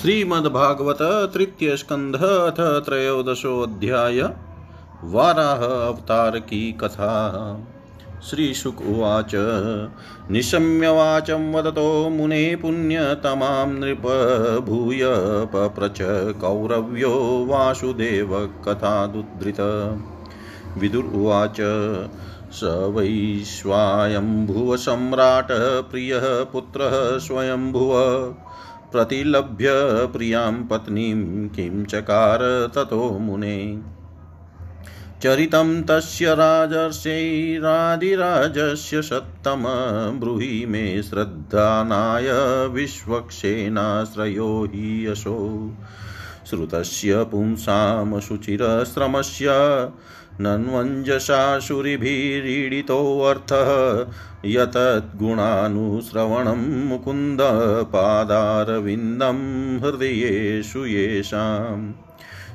श्रीमद्भागवत तृतीय स्कंध अथ त्रयोदशोऽध्याय वाराह अवतार की कथा। श्रीशुक उवाच, निशम्यवाचं वदतो मुने पुण्यतमां नृप भूय पप्रच कौरव्यो वासुदेव कथादुद्धृत। विदुर्वाच स वै सम्राट प्रियः पुत्रः स्वयंभुव प्रतिलभ्य प्रियाँ पत्नीं किं चकार ततो मुने। चरितं तस्य राजर्षैरादिराजस्य सत्तम ब्रूहि मे श्रद्धानाय विश्वक्षेनाश्रयो हि यशो। श्रुतस्य पुंसां शुचिरश्रमस्य नन्वञ्जसाशुरिभिरीडितोऽर्थः यतद्गुणानुश्रवणं मुकुन्दपादारविन्दं हृदयेषु येषाम्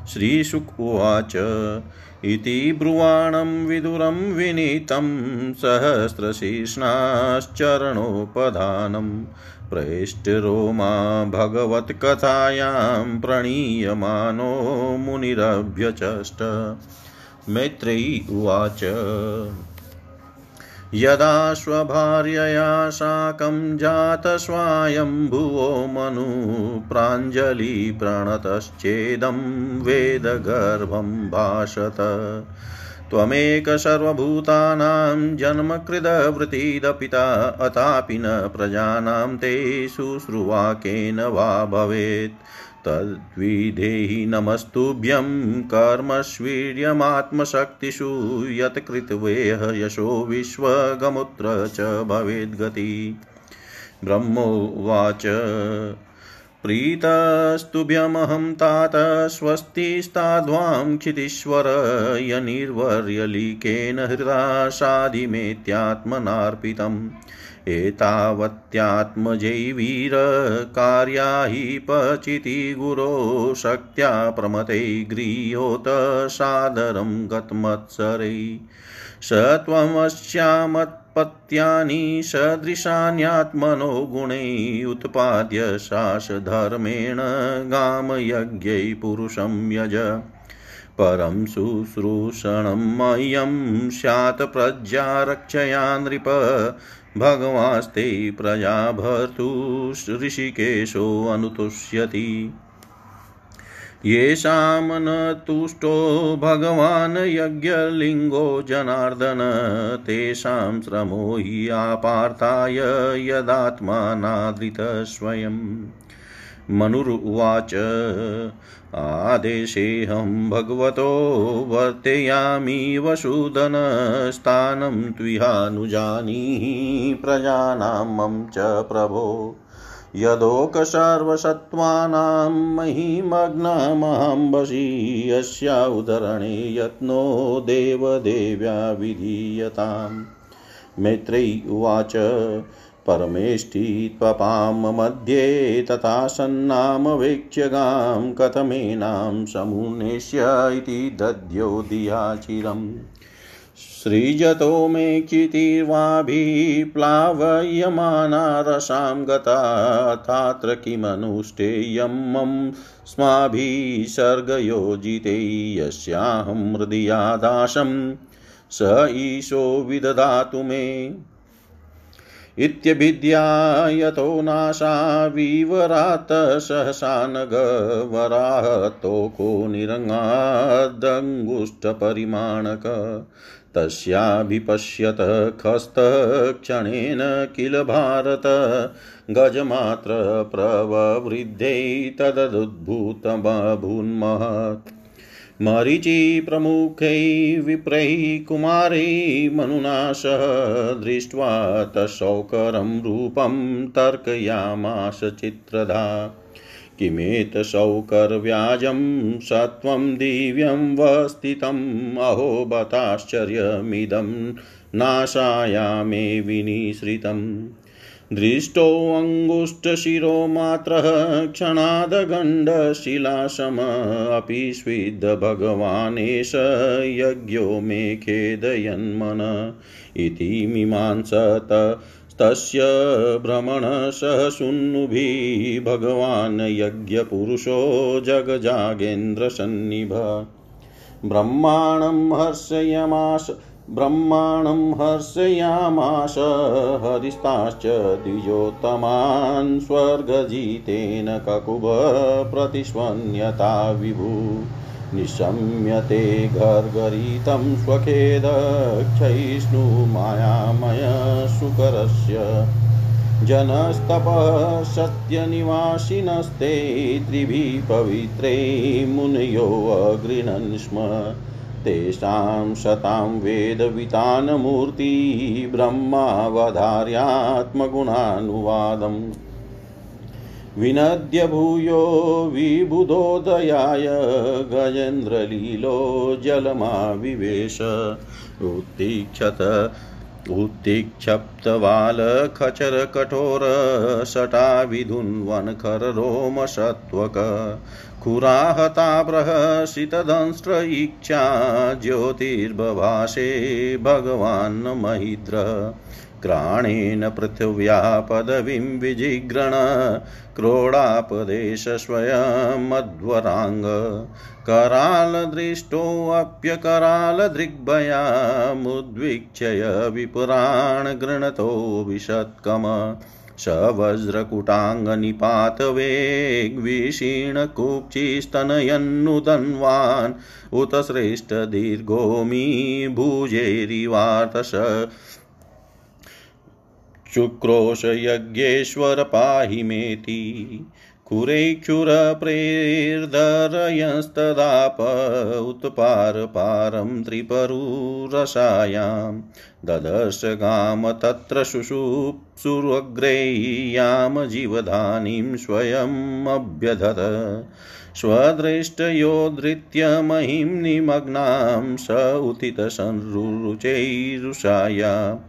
श्रीशुक उवाच, इति ब्रुवाणं विदुरं विनीतं सहस्रशीर्ष्णाश्चरणोपधानं। प्रेष्टरोमा भगवत्कथायां प्रणीयमानो मुनिरभ्यचष्ट। मैत्रेयी उवाच। यदा स्वभार्यया साकं जातस्वायम्भुवो मनु प्राञ्जलिप्रणतश्चेदं वेदगर्भं भाषत। त्वमेक सर्वभूतानां जन्मकृदवृत्तिदपिता अथापि न प्रजानां ते शुश्रुवाकेन वा भवेत्। तद्विधेहि नमस्तुभ्यं कर्मस्वीर्यमात्मशक्तिषु यत्कृत्वेह यशो विश्वगमुत्र च भवेद्गति। ब्रह्मोवाच। प्रीतस्तुभ्यमहं तात स्वस्तिस्ताध्वां क्षितीश्वर यनिर्वर्यलिकेन हृदा साधिमेत्यात्मनार्पितम् एतावत्यात्मजैवीरकार्या हि पचिति गुरो शक्त्या प्रमते गृह्योत सादरं गतमत्सरै। स त्वमस्यामत्पत्यानि सदृशान्यात्मनो गुणै उत्पाद्य शासधर्मेण गामयज्ञै पुरुषं यज। परं शुश्रूषणं मह्यं स्यात् प्रज्ञा नृप भगवास्ते प्रजा भर्तुषृषिकेशोऽनुतुष्यति येषां न तुष्टो भगवान् यज्ञलिङ्गो जनार्दन, तेषां श्रमो हि आपार्थाय यदात्मानादृत स्वयम्। मनुरुवाच। आदेशेऽहं भगवतो वर्तयामि वसुदनस्थानं त्विहानुजानीहि प्रजानां मम च प्रभो। यदोक सर्वसत्त्वानां महिमग्नमहम्बसि यस्या उदरणे यत्नो देवदेव्या विधीयताम् मैत्रेयी उवाच। परमेष्ठित्वपां मध्ये तथा सन्नामवेक्ष्य गां कथमेनां समुन्नेष्य इति दद्यो धियाचिरम् सृजतो मे क्षितिर्वाभिप्लावयमाना रसां गतात्र किमनुष्ठेयं मम स्माभिसर्गयोजिते यस्याहं हृदयादाशं स ईशो विदधातु मे इत्यभिद्या यतो नाशा विवरात् सहसा नगवराहतोको निरङ्गादङ्गुष्ठपरिमाणक। तस्याभिपश्यत खस्तक्षणेन किल भारत। गजमात्र प्रववृद्धै तदद्भुतमभून्महत् मरीचिप्रमुखै विप्रैः कुमारैः मनुना सह दृष्ट्वा तशौकरं रूपं तर्कयामास चित्रधा किमेतशौकर्व्याजं सत्वं दिव्यं वस्थितम् अहो बताश्चर्यमिदं नाशायामे विनिसृतम्। दृष्टोऽङ्गुष्ठशिरो मात्रः क्षणादगण्डशिलाशम अपि स्विद्ध भगवानेश यज्ञो मे खेदयन्मन इति मीमांसत तस्य भ्रमणसहसुन्नुभिः भगवान् यज्ञपुरुषो जगजागेन्द्रसन्निभ ब्रह्माणं हर्षयमास ब्रह्माणं हर्षयामास हरिस्ताश्च द्विजोत्तमान् स्वर्गजितेन ककुभ प्रतिष्वन्यता विभु। निशम्यते गर्गरीतं स्वखेदक्षयिष्णुमायामय सुकरस्य। जनस्तपः सत्यनिवासिनस्ते, त्रिभिः पवित्रे मुनयो अगृह्णन् स्म तेषां शतां वेदवितान् मूर्ति ब्रह्मावधार्यात्मगुणानुवादम्। विनद्य भूयो विबुधोदयाय गजेन्द्रलीलो जलमाविवेश। उत्तिक्षत उत्तिक्षप्तवालखचरकठोरशटाविधुन्वनखररोमसत्वक खुराहताप्रहसितदंष्ट्र इच्छा ज्योतिर्बभाषे भगवान् महिद्र घ्राणेन पृथिव्या पदवीं विजिघ्रण क्रोडापदेश स्वयमध्वराङ्ग करालदृष्टोऽप्यकरालदृग्भयामुद्वीक्षय विपुराण गृणतो विशत्कम स वज्रकुटाङ्गनिपातवेग्विषीणकुक्षिस्तनयन्नुदन्वान् उत श्रेष्ठदीर्घोमी भुजेरिवार्तस शुक्रोशयज्ञेश्वर पाहि मेति। खुरैक्षुरप्रेर्दरयस्तदाप उत्पारपारं त्रिपरुरसायां ददर्श गाम तत्र शुशुप्सुरग्रेय्याम जीवधानीं स्वयमभ्यधत स्वदृष्टयोधृत्य महिं निमग्नां स उथितसंरुचैरुषाया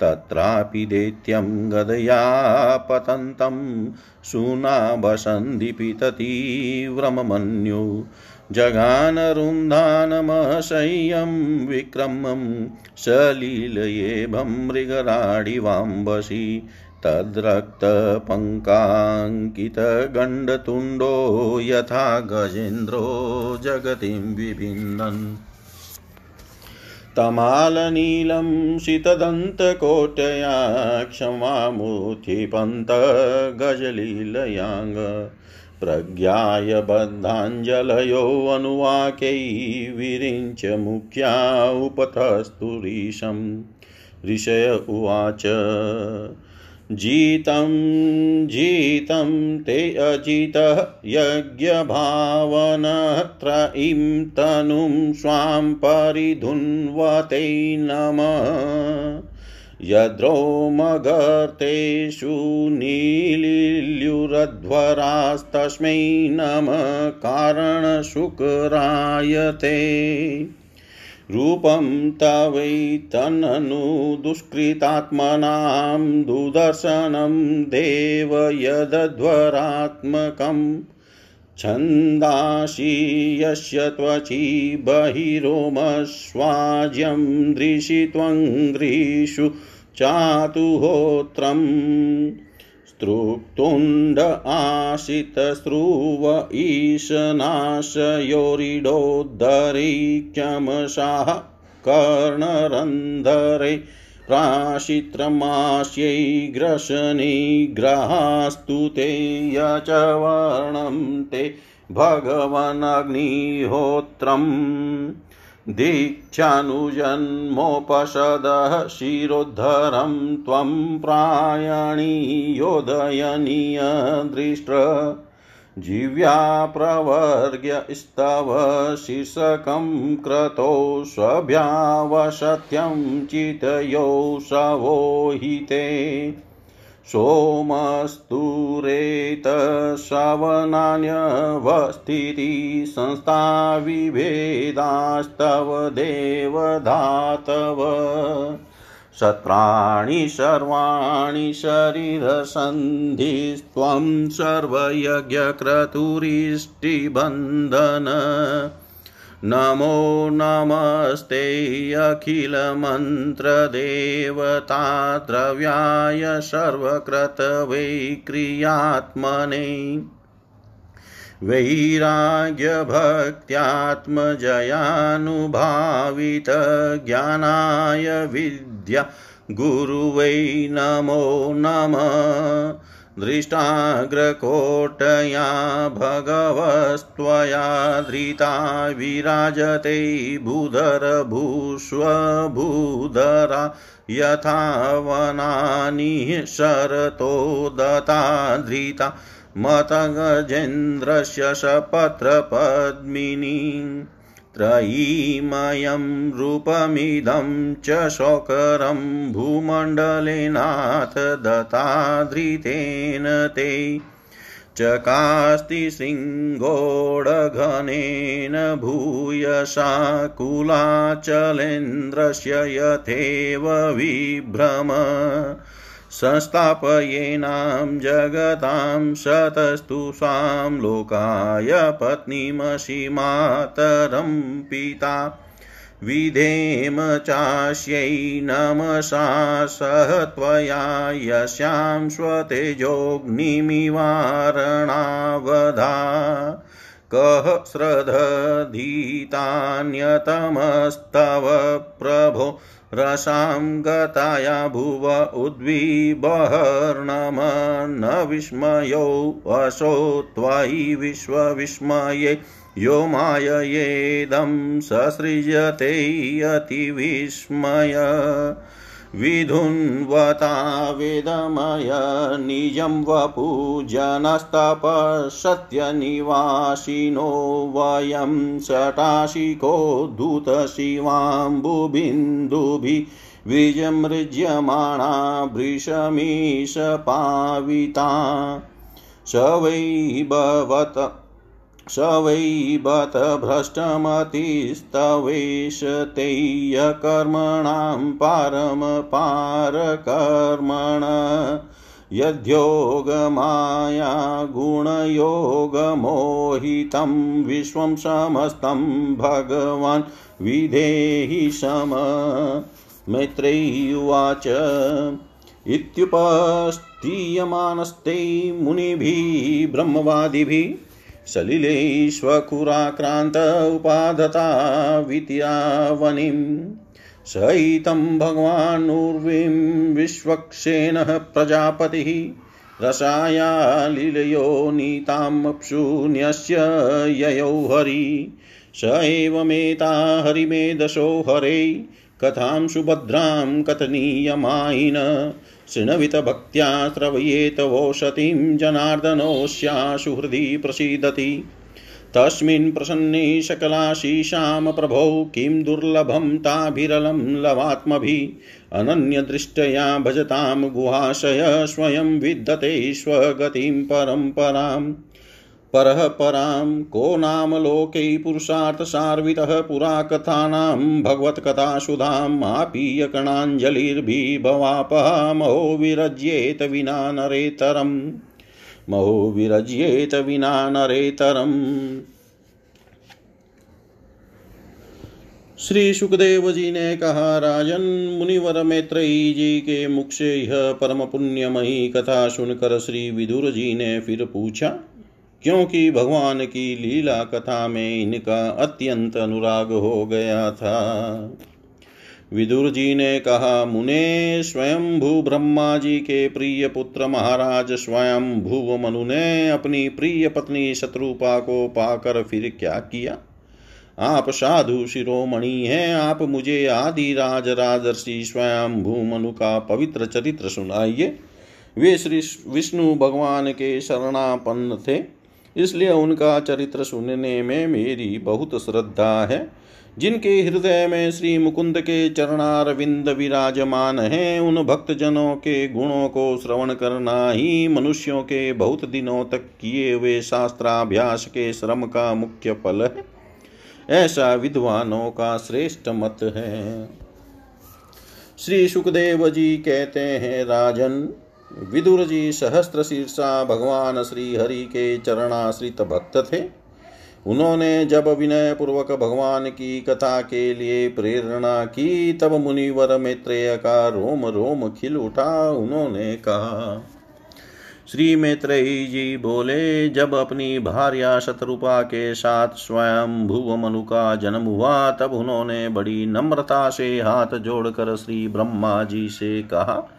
तत्रापि दैत्यं गदया पतन्तं सुनाभसन्धिपिततीव्रममन्यु जगानरुन्धानमशय्यं विक्रमं सलीलयेभं मृगराडिवाम्बसि। तद्रक्तपङ्काङ्कितगण्डतुण्डो यथा गजेन्द्रो जगतिं विभिन्दन् तमालनीलं शितदन्तकोटया क्षमामुत्थिपन्त गजलीलयाङ्ग प्रज्ञाय बद्धाञ्जलयोऽनुवाक्यै विरिञ्च मुख्या उपतस्तुरीशं ऋषय उवाच। जितं जितं ते अजितः यज्ञभावनत्रयीं तनुं स्वां परिधुन्वते नमः। यद्रोमगर्तेषु नीलिल्युरध्वरास्तस्मै नमः कारणशुकराय ते। रूपं तवैतननु दुष्कृतात्मनां दुदर्शनं देव यदध्वरात्मकम् छन्दांसि यस्य त्वचि बहिरोमस्वाज्यं दृशित्वङ्घ्रिषु चातुहोत्रम् स्तृक्तुण्ड आशितस्रुव ईशनाशयोरिडोद्धरैक्यमशाः कर्णरन्धरे प्राशित्रमास्यै ग्रशनिग्रहास्तु ते यचवर्णं ते भगवनग्निहोत्रम् दीक्षानुजन्मोपसदः शिरोद्धरं त्वं प्रायणीयोदयनीय दृष्ट जीव्या प्रवर्ग्य स्तव शीर्षकं क्रतो स्वभ्यावसत्यं चितयो शवो हि सोमस्तुरेतश्रवणान्यवस्थितिः संस्था विभेदास्तव देवधातव। सत्राणि सर्वाणि शरीरसन्धिस्त्वं सर्वयज्ञक्रतुरिष्टिबन्धन। नमो नमस्ते अखिलमन्त्रदेवताद्रव्याय सर्वकृतवै क्रियात्मने वैराग्यभक्त्यात्मजयानुभावितज्ञानाय विद्या गुरुवै नमो नमः। दृष्टाग्रकोटया भगवस्त्वया धृता विराजते भूधरभूष्वभूधरा यथा वनानि शरतो दता धृता मतगजेन्द्रस्य सपत्रपद्मिनी त्रयीमयं रूपमिदं च शोकरं भूमण्डलेनाथ दत्ताधृतेन ते। चकास्ति शृङ्गोडघनेन भूयसा कुलाचलेन्द्रस्य यथेव विभ्रम। संस्थापयेनां जगतां शतस्तु स्वां लोकाय पत्नीमसि मातरं पिता। विधेम चास्यै नमसा सह त्वया यस्यां स्वतेजोऽग्निमिवारणावधा कः श्रद्धधीतान्यतमस्तव प्रभो रसां गताया भुव उद्विबहर्णम न विस्मयो वशो त्वयि विश्वविस्मये यो माययेदं ससृजते अतिविस्मय विधुन्वता वेदमय निजं वपु जनस्तपसत्यनिवासिनो वयं शटाशिको धूतशिवाम्बुबिन्दुभिः विजमृज्यमाणा वृषमीशपाविता स वै भवत स वै बत भ्रष्टमतिस्तवेशतेयकर्मणां पारमपारकर्मण यद्योगमाया गुणयोगमोहितं विश्वं समस्तं भगवान् विधेहि सम। मैत्रेयुवाच इत्युपस्थीयमानस्ते मुनिभिः ब्रह्मवादिभिः सलिलेष्वकुराक्रान्त उपाधता विद्यावनिं सहितं भगवानुर्वीं विश्वक्षेणः प्रजापतिः रसाया लीलयो नीतामप्शून्यस्य ययौ हरि। स एवमेता हरिमेधशो हरे, कथां सुभद्रां कथनीयमायिन। शृण्वितभक्त्या श्रवयेत वोषतीं जनार्दनोऽस्याशु हृदि प्रसीदति। तस्मिन् प्रसन्ने सकलाशीशां प्रभौ किं दुर्लभं ताभिरलं लवात्मभिः। अनन्यदृष्ट्या भजतां गुहाशय स्वयं विद्यते स्वगतिं परम्पराम्। परः परां को नाम लोके पुरुषार्थसार्वितः पुरा कथानां भगवत्कथासुधाम् आपीयकणाञ्जलिर्भिभवापः महो विरज्येत विना नरेतरम्। महो विरज्येत विना नरेतरम्। श्री सुखदेव जी ने कहा, राजन, मुनिवर मैत्रेयी जी के मुख से यह परम पुण्यमयी कथा सुनकर श्री विदुर जी ने फिर पूछा क्योंकि भगवान की लीला कथा में इनका अत्यंत अनुराग हो गया था। विदुर जी ने कहा, मुने स्वयं भू ब्रह्मा जी के प्रिय पुत्र महाराज स्वयं भूव मनु ने अपनी प्रिय पत्नी शत्रुपा को पाकर फिर क्या किया? आप साधु शिरोमणि हैं, आप मुझे आदि राज राजर्षि स्वयं भूमनु का पवित्र चरित्र सुनाइए। वे श्री विष्णु भगवान के शरणापन्न थे। इसलिए उनका चरित्र सुनने में मेरी बहुत श्रद्धा है। जिनके हृदय में श्री मुकुंद के चरणारविंद विराजमान हैं, उन भक्तजनों के गुणों को श्रवण करना ही मनुष्यों के बहुत दिनों तक किए हुए शास्त्राभ्यास के श्रम का मुख्य फल है। ऐसा विद्वानों का श्रेष्ठ मत है। श्री सुखदेव जी कहते हैं, राजन विदुर जी सहस्त्र शीर्षा भगवान श्री हरि के चरणाश्रित भक्त थे। उन्होंने जब विनय पूर्वक भगवान की कथा के लिए प्रेरणा की, तब मुनिवर मैत्रेय का रोम रोम खिल उठा, उन्होंने कहा, श्री मैत्रेयी जी बोले, जब अपनी भार्या शत्रुपा के साथ स्वयं भुव मनु का जन्म हुआ, तब उन्होंने बड़ी नम्रता से हाथ जोड़कर श्री ब्रह्मा जी से कहा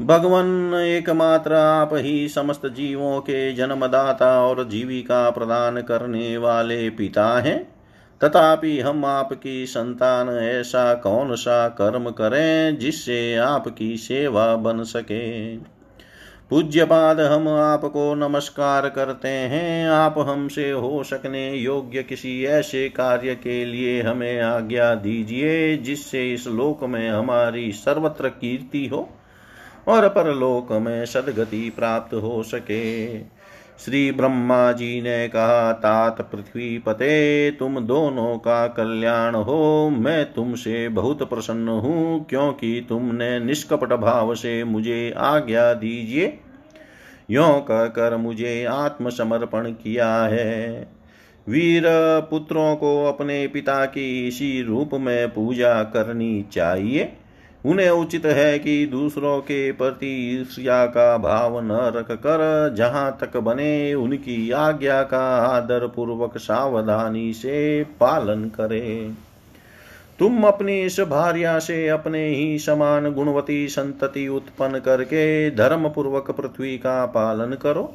भगवान एकमात्र आप ही समस्त जीवों के जन्मदाता और जीविका प्रदान करने वाले पिता हैं। तथापि हम आपकी संतान ऐसा कौन सा कर्म करें जिससे आपकी सेवा बन सके? पूज्यपाद, हम आपको नमस्कार करते हैं। आप हमसे हो सकने योग्य किसी ऐसे कार्य के लिए हमें आज्ञा दीजिए जिससे इस लोक में हमारी सर्वत्र कीर्ति हो। और परलोक में सदगति प्राप्त हो सके। श्री ब्रह्मा जी ने कहा, तात पृथ्वी पते, तुम दोनों का कल्याण हो। मैं तुमसे बहुत प्रसन्न हूँ, क्योंकि तुमने निष्कपट भाव से मुझे आज्ञा दीजिए। यो कहकर मुझे आत्मसमर्पण किया है। वीर पुत्रों को अपने पिता की इसी रूप में पूजा करनी चाहिए। उन्हें उचित है कि दूसरों के प्रति ईर्ष्या का भाव न रख कर जहाँ तक बने उनकी आज्ञा का आदर पूर्वक सावधानी से पालन करे। तुम अपनी इस भार्या से अपने ही समान गुणवती संतति उत्पन्न करके धर्म पूर्वक पृथ्वी का पालन करो।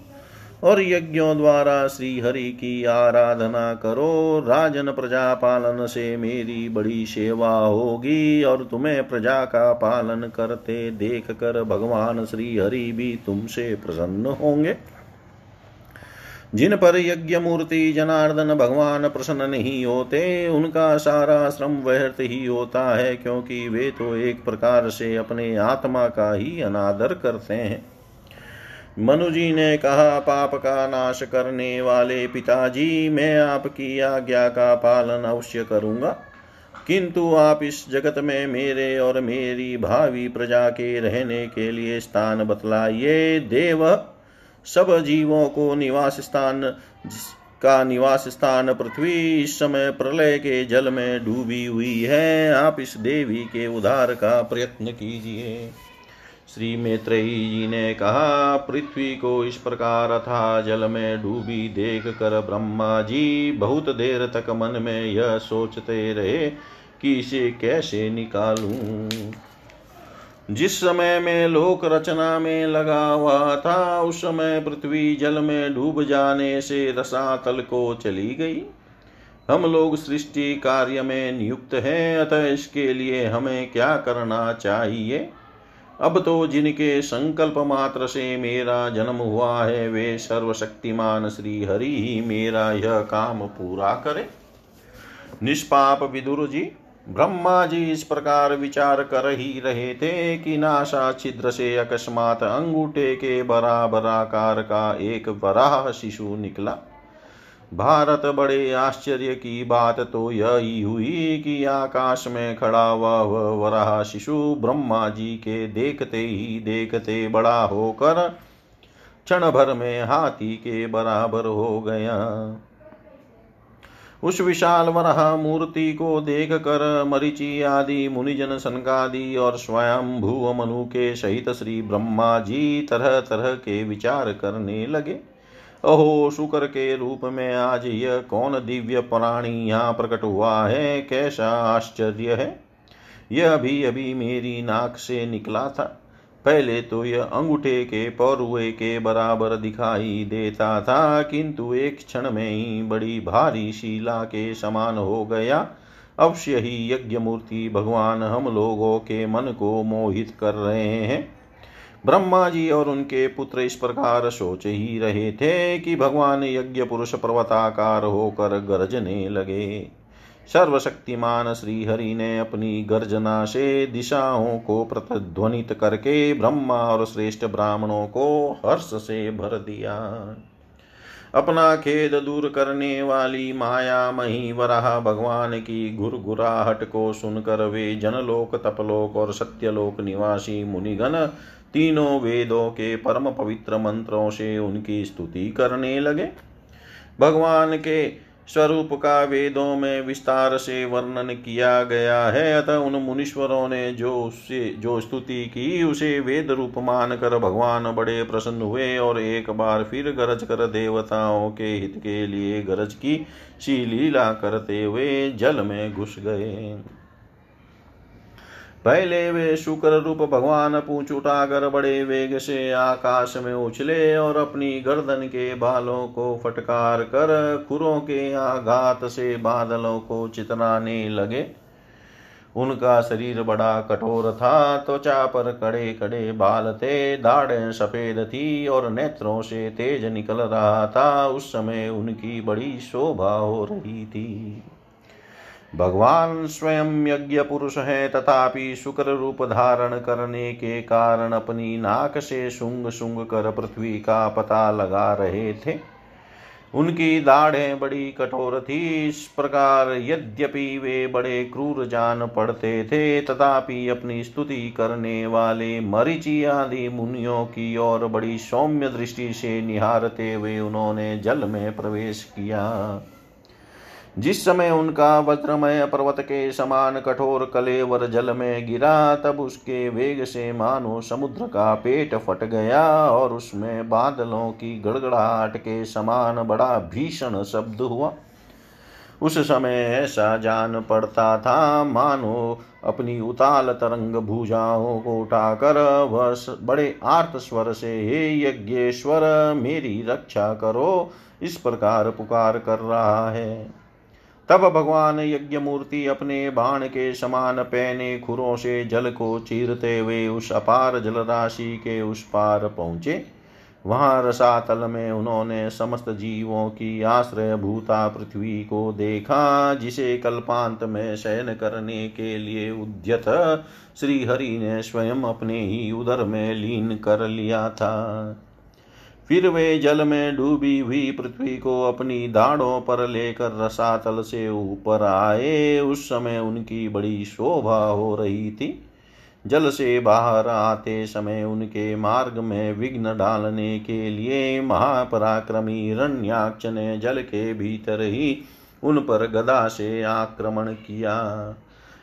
और यज्ञों द्वारा श्री हरि की आराधना करो। राजन प्रजा पालन से मेरी बड़ी सेवा होगी और तुम्हें प्रजा का पालन करते देख कर भगवान श्री हरि भी तुमसे प्रसन्न होंगे। जिन पर यज्ञ मूर्ति जनार्दन भगवान प्रसन्न नहीं होते, उनका सारा श्रम व्यर्थ ही होता है, क्योंकि वे तो एक प्रकार से अपने आत्मा का ही अनादर करते हैं। मनु जी ने कहा, पाप का नाश करने वाले पिताजी, मैं आपकी आज्ञा का पालन अवश्य करूँगा। किंतु आप इस जगत में मेरे और मेरी भावी प्रजा के रहने के लिए स्थान बतलाइए। देव, सब जीवों को निवास स्थान, का निवास स्थान पृथ्वी इस समय प्रलय के जल में डूबी हुई है। आप इस देवी के उद्धार का प्रयत्न कीजिए। श्री मैत्रेयी जी ने कहा, पृथ्वी को इस प्रकार था जल में डूबी देख कर ब्रह्मा जी बहुत देर तक मन में यह सोचते रहे कि इसे कैसे निकालूं। जिस समय में लोक रचना में लगा हुआ था, उस समय पृथ्वी जल में डूब जाने से रसातल को चली गई। हम लोग सृष्टि कार्य में नियुक्त हैं, अतः इसके लिए हमें क्या करना चाहिए? अब तो जिनके संकल्प मात्र से मेरा जन्म हुआ है, वे सर्वशक्तिमान श्री हरि ही मेरा यह काम पूरा करे। निष्पाप विदुर जी, ब्रह्मा जी इस प्रकार विचार कर ही रहे थे कि नाशा छिद्र से अकस्मात अंगूठे के बराबर आकार का एक बराह शिशु निकला। भारत बड़े आश्चर्य की बात तो यही हुई कि आकाश में खड़ा हुआ वह वराह शिशु ब्रह्मा जी के देखते ही देखते बड़ा होकर क्षण भर में हाथी के बराबर हो गया। उस विशाल वराह मूर्ति को देख कर मरिचि आदि, मुनिजन सनकादि और स्वयं भूव मनु के सहित श्री ब्रह्मा जी तरह तरह के विचार करने लगे। अहो शुकर के रूप में आज यह कौन दिव्य प्राणी यहाँ प्रकट हुआ है? कैसा आश्चर्य है। यह अभी अभी मेरी नाक से निकला था। पहले तो यह अंगूठे के पौरुए के बराबर दिखाई देता था, किंतु एक क्षण में ही बड़ी भारी शिला के समान हो गया। अवश्य ही यज्ञ मूर्ति भगवान हम लोगों के मन को मोहित कर रहे हैं। ब्रह्मा जी और उनके पुत्र इस प्रकार सोच ही रहे थे कि भगवान यज्ञ पुरुष पर्वताकार होकर गरजने लगे। सर्वशक्तिमान श्री हरि ने अपनी गर्जना से दिशाओं को प्रतिध्वनित करके ब्रह्मा और श्रेष्ठ ब्राह्मणों को हर्ष से भर दिया। अपना खेद दूर करने वाली माया मही वराह भगवान की घुरघुराहट को सुनकर वे जनलोक, तपलोक और सत्यलोक निवासी मुनिगण तीनों वेदों के परम पवित्र मंत्रों से उनकी स्तुति करने लगे। भगवान के स्वरूप का वेदों में विस्तार से वर्णन किया गया है। अतः उन मुनीश्वरों ने जो उससे, जो स्तुति की, उसे वेद रूप मान कर भगवान बड़े प्रसन्न हुए और एक बार फिर गरज कर देवताओं के हित के लिए गरज की सी लीला करते हुए जल में घुस गए। पहले वे शुक्र रूप भगवान पूछ उठाकर बड़े वेग से आकाश में उछले और अपनी गर्दन के बालों को फटकार कर खुरों के आघात से बादलों को चितराने लगे। उनका शरीर बड़ा कठोर था, त्वचा पर कड़े कड़े बाल थे, दाढ़ सफ़ेद थी और नेत्रों से तेज निकल रहा था। उस समय उनकी बड़ी शोभा हो रही थी। भगवान स्वयं यज्ञ पुरुष है, तथापि शुक्र रूप धारण करने के कारण अपनी नाक से सुंग सुंग कर पृथ्वी का पता लगा रहे थे। उनकी दाढ़ें बड़ी कठोर थी, इस प्रकार यद्यपि वे बड़े क्रूर जान पड़ते थे, तथापि अपनी स्तुति करने वाले मरीचि आदि मुनियों की ओर बड़ी सौम्य दृष्टि से निहारते हुए उन्होंने जल में प्रवेश किया। जिस समय उनका वज्रमय पर्वत के समान कठोर कलेवर जल में गिरा, तब उसके वेग से मानो समुद्र का पेट फट गया और उसमें बादलों की गड़गड़ाहट के समान बड़ा भीषण शब्द हुआ। उस समय ऐसा जान पड़ता था, मानो अपनी उताल तरंग भुजाओं को उठाकर वह बड़े आर्त स्वर से, हे यज्ञेश्वर, मेरी रक्षा करो, इस प्रकार पुकार कर रहा है। तब भगवान यज्ञ मूर्ति अपने बाण के समान पहने खुरों से जल को चीरते हुए उस अपार जल राशि के उस पार पहुँचे। वहाँ रसातल में उन्होंने समस्त जीवों की आश्रय भूता पृथ्वी को देखा, जिसे कल्पांत में शयन करने के लिए उद्यत श्री हरि ने स्वयं अपने ही उदर में लीन कर लिया था। फिर वे जल में डूबी हुई पृथ्वी को अपनी दाढ़ों पर लेकर रसातल से ऊपर आए। उस समय उनकी बड़ी शोभा हो रही थी। जल से बाहर आते समय उनके मार्ग में विघ्न डालने के लिए महापराक्रमी रण्याक्ष ने जल के भीतर ही उन पर गदा से आक्रमण किया।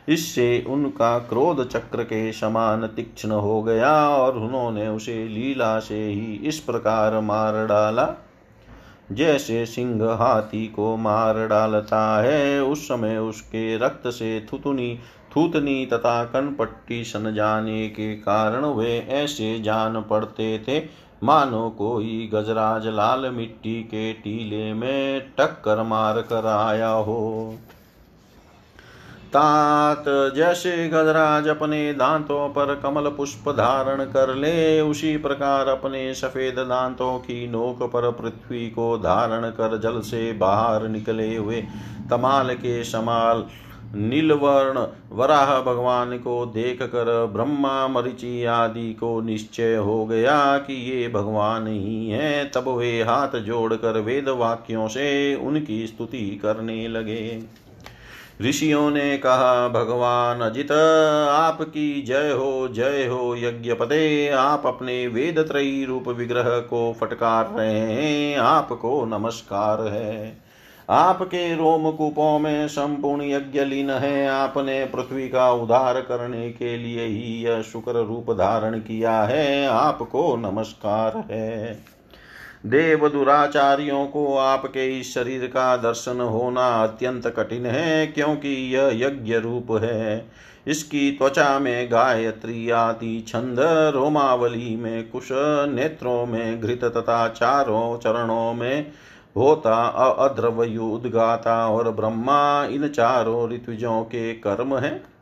इससे उनका क्रोध चक्र के समान तीक्ष्ण हो गया और उन्होंने उसे लीला से ही इस प्रकार मार डाला। जैसे सिंह हाथी को मार डालता है, उस समय उसके रक्त से थुतुनी, थूतनी तथा कनपट्टी सन जाने के कारण वे ऐसे जान पड़ते थे। मानो कोई गजराज लाल मिट्टी के टीले में टक्कर मार कर आया हो। तात जैसे गजराज अपने दांतों पर कमल पुष्प धारण कर ले, उसी प्रकार अपने सफ़ेद दांतों की नोक पर पृथ्वी को धारण कर जल से बाहर निकले हुए तमाल के समाल नीलवर्ण वराह भगवान को देख कर ब्रह्मा, मरिचि आदि को निश्चय हो गया कि ये भगवान ही हैं। तब वे हाथ जोड़कर वेद वाक्यों से उनकी स्तुति करने लगे। ऋषियों ने कहा, भगवान अजित, आपकी जय हो जय हो यज्ञ पदे आप अपने वेद त्रयी रूप विग्रह को फटकार रहे हैं, आपको नमस्कार है। आपके रोम कूपों में संपूर्ण यज्ञ लीन है, आपने पृथ्वी का उद्धार करने के लिए ही यह शुक्र रूप धारण किया है, आपको नमस्कार है। देव दुराचार्यों को आपके इस शरीर का दर्शन होना अत्यंत कठिन है, क्योंकि यह यज्ञ रूप है। इसकी त्वचा में गायत्री आदि छंद रोमावली में, कुश नेत्रों में, घृत तथा चारों चरणों में होता अद्रवयु उद्गाता और ब्रह्मा इन चारों ऋतुजों के कर्म है।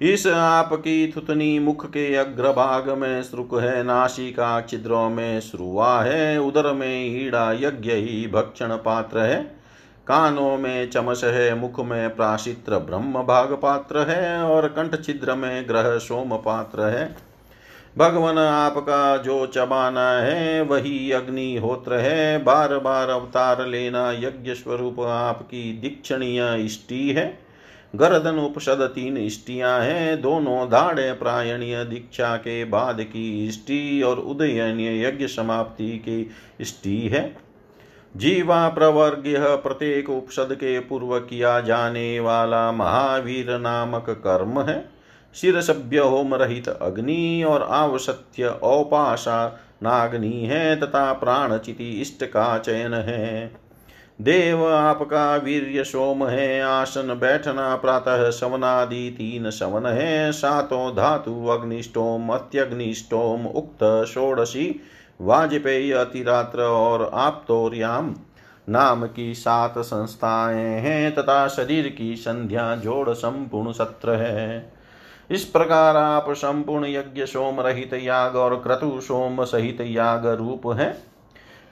इस आपकी थुतनी मुख के अग्रभाग में श्रुक है, नासिका छिद्रों में श्रुआ है, उदर में ईड़ा यज्ञ ही भक्षण पात्र है, कानों में चमस है, मुख में प्राशित्र ब्रह्म भाग पात्र है, और कंठ छिद्र में ग्रह सोम पात्र है। भगवान आपका जो चबाना है, वही अग्निहोत्र है बार बार अवतार लेना यज्ञ स्वरूप आपकी दीक्षणीय इष्टि है। गर्दन उपसद तीन इष्टियाँ हैं, दोनों दाढ़े प्रायणीय दीक्षा के बाद की इष्टि और उदयनीय यज्ञ समाप्ति की इष्टि है। जीवा प्रवर्ग प्रत्येक उपसद के पूर्व किया जाने वाला महावीर नामक कर्म है। शिर सभ्य होम रहित अग्नि और आवसत्य औपाशा नाग्नि है, तथा प्राणचिति इष्ट का चयन है। देव आपका वीर्य सोम है, आसन बैठना प्रातः सवनादि तीन सवन है, सातों धातु अग्निष्टोम, अत्यग्निष्टोम, उक्त षोडशी, वाजपेयी, अतिरात्र और आप्तोर्याम। नाम की सात संस्थाएँ हैं तथा शरीर की संध्या जोड़ संपूर्ण सत्र है। इस प्रकार आप संपूर्ण यज्ञ सोम रहित याग और क्रतु सोम सहित याग रूप है।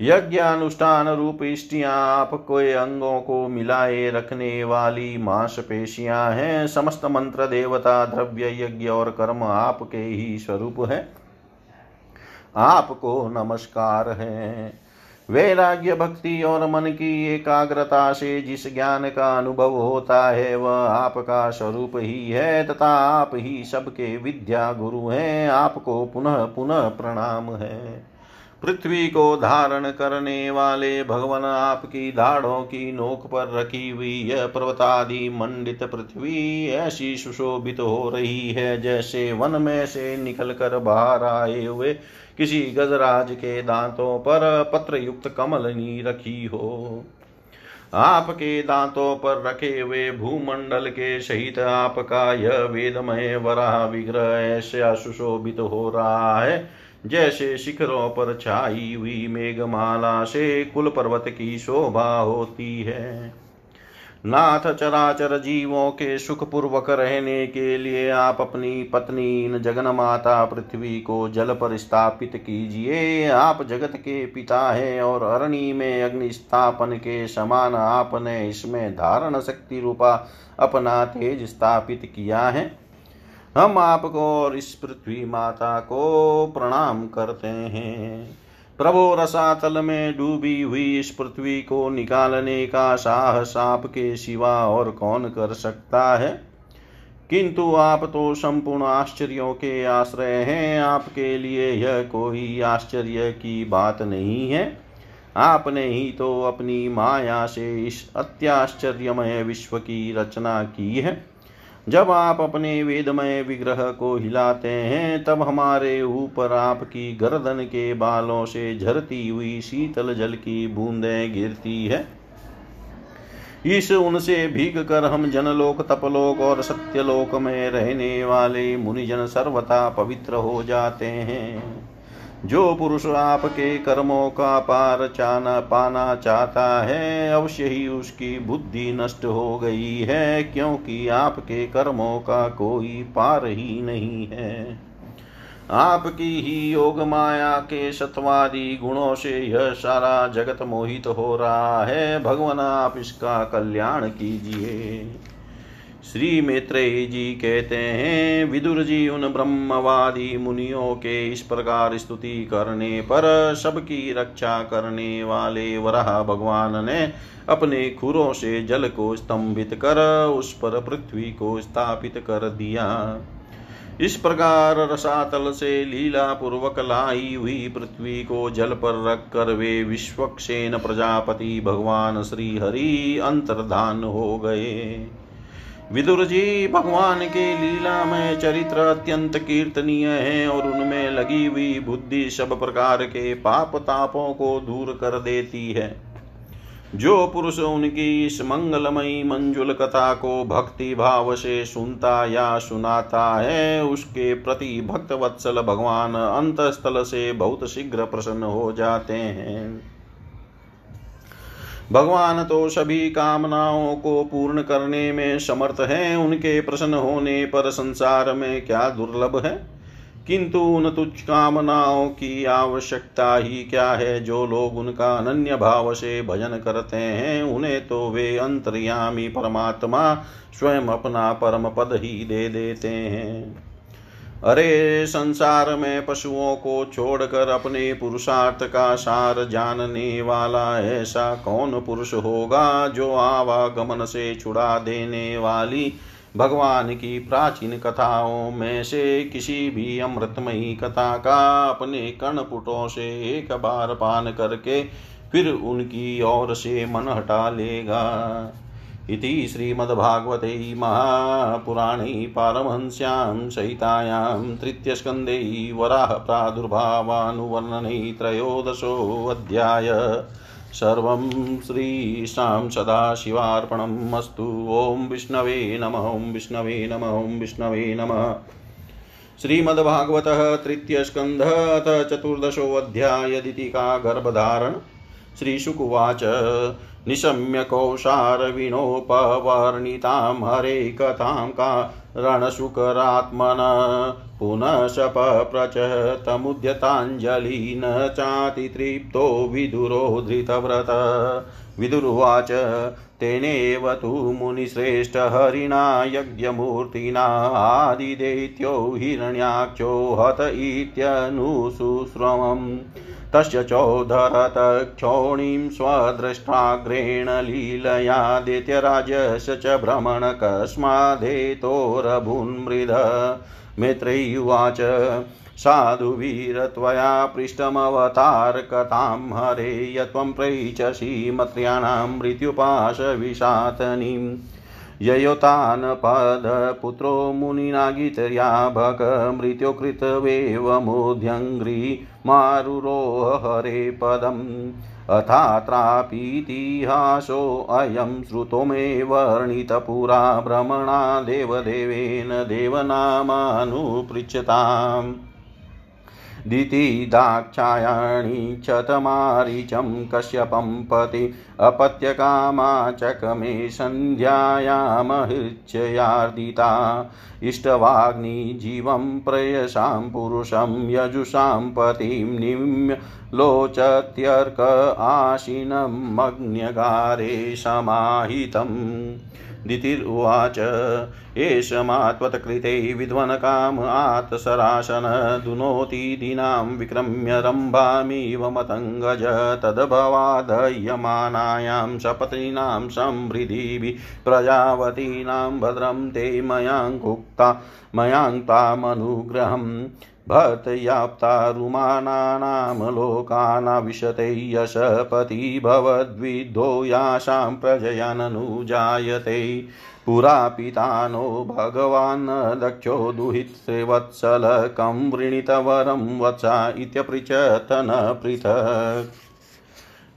यज्ञानुष्ठान रूप इष्टियाँ आपको अंगों को मिलाए रखने वाली मांसपेशियाँ हैं। समस्त मंत्र, देवता, द्रव्य, यज्ञ और कर्म आपके ही स्वरूप है। आपको नमस्कार है। वैराग्य भक्ति और मन की एकाग्रता से जिस ज्ञान का अनुभव होता है, वह आपका स्वरूप ही है तथा आप ही सबके विद्या गुरु हैं। आपको पुनः पुनः प्रणाम है। पृथ्वी को धारण करने वाले भगवान आपकी दाढ़ों की नोक पर रखी हुई यह पर्वतादि मंडित पृथ्वी ऐसी सुशोभित हो रही है, जैसे वन में से निकल कर बाहर आए हुए किसी गजराज के दांतों पर पत्र युक्त कमलनी रखी हो। आपके दांतों पर रखे हुए भूमंडल के सहित आपका यह वेदमय वराह विग्रह ऐसा सुशोभित हो रहा है जैसे शिखरों पर छाई हुई मेघमाला से कुल पर्वत की शोभा होती है। नाथ चराचर जीवों के सुख पूर्वक रहने के लिए आप अपनी पत्नी जगन माता पृथ्वी को जल पर स्थापित कीजिए। आप जगत के पिता हैं और अरणी में अग्नि स्थापन के समान आपने इसमें धारण शक्ति रूपा अपना तेज स्थापित किया है। हम आपको और इस पृथ्वी माता को प्रणाम करते हैं। प्रभो रसातल में डूबी हुई इस पृथ्वी को निकालने का साहस आपके सिवा और कौन कर सकता है? किंतु आप तो संपूर्ण आश्चर्यों के आश्रय हैं। आपके लिए यह कोई आश्चर्य की बात नहीं है। आपने ही तो अपनी माया से इस अत्याश्चर्यमय विश्व की रचना की है। जब आप अपने वेदमय विग्रह को हिलाते हैं, तब हमारे ऊपर आपकी गर्दन के बालों से झरती हुई शीतल जल की बूंदें गिरती है। इस उनसे भीग कर हम जनलोक, तपलोक और सत्यलोक में रहने वाले मुनिजन सर्वथा पवित्र हो जाते हैं। जो पुरुष आपके कर्मों का पार चाना पाना चाहता है, अवश्य ही उसकी बुद्धि नष्ट हो गई है, क्योंकि आपके कर्मों का कोई पार ही नहीं है। आपकी ही योग माया के सत्वादि गुणों से यह सारा जगत मोहित हो रहा है। भगवान, आप इसका कल्याण कीजिए। श्री मैत्रेय जी कहते हैं, विदुर जी उन ब्रह्मवादी मुनियों के इस प्रकार स्तुति करने पर सबकी रक्षा करने वाले वराह भगवान ने अपने खुरों से जल को स्तंभित कर उस पर पृथ्वी को स्थापित कर दिया। इस प्रकार रसातल से लीला पूर्वक लाई हुई पृथ्वी को जल पर रख कर वे विश्वक्षेन प्रजापति भगवान श्री हरि अंतर्धान हो गए। विदुर जी, भगवान के लीला में चरित्र अत्यंत कीर्तनीय है और उनमें लगी हुई बुद्धि सब प्रकार के पाप तापों को दूर कर देती है। जो पुरुष उनकी इस मंगलमयी मंजुल कथा को भक्ति भाव से सुनता या सुनाता है, उसके प्रति भक्त वत्सल भगवान अंतस्थल से बहुत शीघ्र प्रसन्न हो जाते हैं। भगवान तो सभी कामनाओं को पूर्ण करने में समर्थ हैं। उनके प्रसन्न होने पर संसार में क्या दुर्लभ है? किंतु उन तुच्छ कामनाओं की आवश्यकता ही क्या है? जो लोग उनका अनन्य भाव से भजन करते हैं, उन्हें तो वे अंतर्यामी परमात्मा स्वयं अपना परम पद ही दे देते हैं। अरे संसार में पशुओं को छोड़कर अपने पुरुषार्थ का सार जानने वाला ऐसा कौन पुरुष होगा जो आवागमन से छुड़ा देने वाली भगवान की प्राचीन कथाओं में से किसी भी अमृतमयी कथा का अपने कर्णपुटों से एक बार पान करके फिर उनकी ओर से मन हटा लेगा? इति श्रीमद्भागवते महापुराणे पारमहंस्यां सहितायां तृतीयस्कन्धे वराहप्रादुर्भावानुवर्णने त्रयोदशोऽध्याय। सर्वं श्रीशां सदाशिवार्पणम् अस्तु। ॐ विष्णवे नमः, ॐ विष्णवे नमः, ॐ विष्णवे नमः। श्रीमद्भागवतः तृतीयस्कन्धः अथ चतुर्दशोऽध्याय दितिका गर्भधारण। श्रीशुकुवाच। निशम्य कौशारविणोपवर्णितां हरे कथां का रणशुकरात्मन। पुनः शपप्रच तमुद्यताञ्जलि न चातितृप्तो विदुरो धृतव्रत विदुरुवाच। तेनेव तु मुनिश्रेष्ठहरिणा यज्ञमूर्तिना आदिदैत्यो हिरण्याक्षो हत इत्यनुशुश्रमम् तस्य चोदरतक्षोणीं स्वद्रष्टाग्रेण लीलयादित्यराजस्य च भ्रमणकस्मादेतोरभून्मृद। मैत्रेयुवाच साधुवीर त्वया पृष्ठमवतारकथां हरे, यत्त्वं प्रैचसि मत्र्याणां मृत्युपाशविशातनीम्। ययोतानपदपुत्रो मुनिनागितर्या भक मृत्यो कृतवेवमुध्यङ्घ्रि मारुरोहरे पदम् अथात्रापीतिहासोऽयं श्रुतो मे वर्णितपुरा भ्रमणा देवदेवेन देवनामानुपृच्छताम् दितिदाक्षायाणि क्षतमारीचं कश्यपं पति अपत्यकामा चकमे सन्ध्यायामहृच्ययार्दिता इष्टवाग्निजीवं प्रेयसां पुरुषं यजुषां पतिं निम्य लोचत्यर्क आशिनमग्न्यगारे समाहितम्। दितिरुवाच एष मात्वत्कृते विद्वनकाम आत्सरासन दुनोति दीनां विक्रम्य रम्भामिव मतङ्गज तद्भवादह्यमानायां सपत्नीनां समृद्धिभिः प्रजावतीनां भद्रं ते मयाङ्कुक्ता मयाङ्क्तामनुग्रहम् भर्तयाप्तारुमानानां लोकानाविशते यशपति भवद्विद्धो यासां प्रजयाननुजायते। ननु जायते पुरा पितानो भगवान् दक्षो दुहितृवत्सलकं वृणीतवरं वत्सा इत्यपृच्छत न पृथक्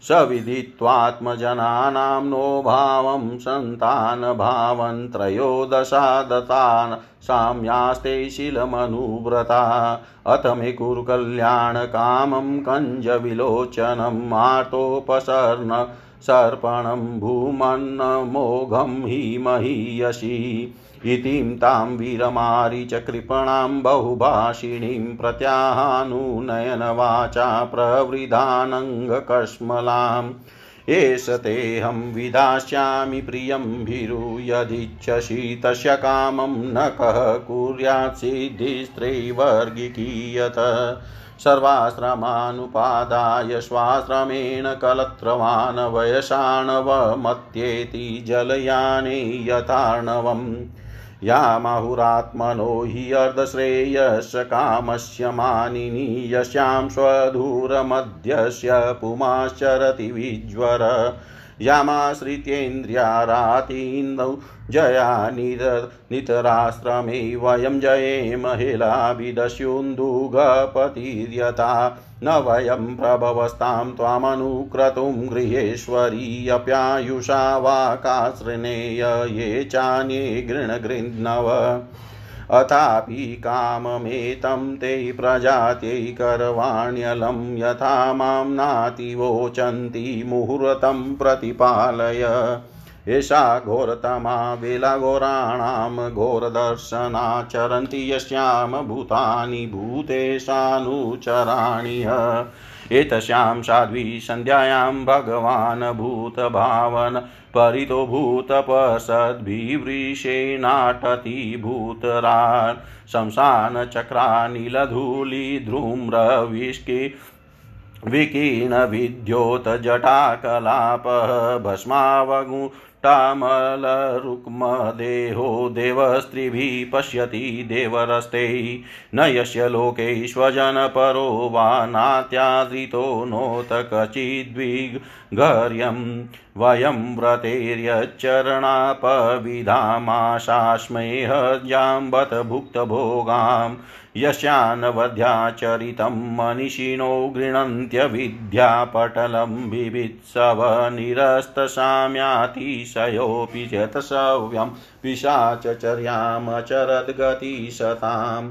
सविदित्वात्मजनानां नो भावं सन्तानभावन् त्रयोदशादतान् साम्यास्ते शिलमनुव्रता। अथ मे कुरु कल्याणकामं कञ्जविलोचनम् आर्तोपसर्न सर्पणं भूमन्नमोघं हि महीयसी। इतिं तां वीरमारीच कृपणां बहुभाषिणीं प्रत्याहानुनयनवाचा प्रवृधानङ्गकश्मलाम् एष तेऽहं विधास्यामि प्रियं भीरु, यदिच्छसि तस्य कामं न कः, कुर्यात् सिद्धिस्त्रैवर्गिकीयत सर्वाश्रमानुपादाय स्वाश्रमेण कलत्रवान् जलयाने यथार्णवम्। यामाहुरात्मनो हि अर्धश्रेयस्य कामस्य मानिनी यस्यां स्वधूरमध्यस्य पुमाश्चरति विज्वर यामाश्रित्येन्द्रियारातीन्दौ जया नितराश्रमे वयं जये महिलाभिदस्युन्दुगपतिर्यथा न वयं प्रभवस्तां त्वामनुक्रतुं गृहेश्वरी अप्यायुषा वा काश्रनेय ये चान्ये गृणगृह्णव अथापि काममेतं ते प्रजात्यै करवाण्यलं यथा माँ नातिवोचन्ति मुहूर्तं प्रतिपालय। एषा घोरतमा वेलाघोराणां घोरदर्शनाचरन्ति यस्यां भूतानि भूतेशानुचराणि एतस्यां साध्वी सन्ध्यायां भगवान् भूतभावन परितो भूतपसद्भिवृषेणाटति भूतरान् शंसानचक्रानिलधूलिध्रूम्रविष्कि विकीर्णविद्योतजटाकलापः भस्मावगु टट्टामलरुक्मदेहो देवस्त्रिभिः पश्यति देवरस्ते न यस्य लोके स्वजनपरो वा नात्यादृतो नोत कचिद्विगर्यं वयं व्रतेर्यच्चरणापविधामाशास्मैह जाम्बत भुक्तभोगाम् यस्यानवध्याचरितं मनीषिणो गृह्णन्त्यविद्यापटलं बिभित्सव निरस्तसाम्यातिशयोऽपि चतसव्यं पिशाचचर्यामचरद्गतिशताम्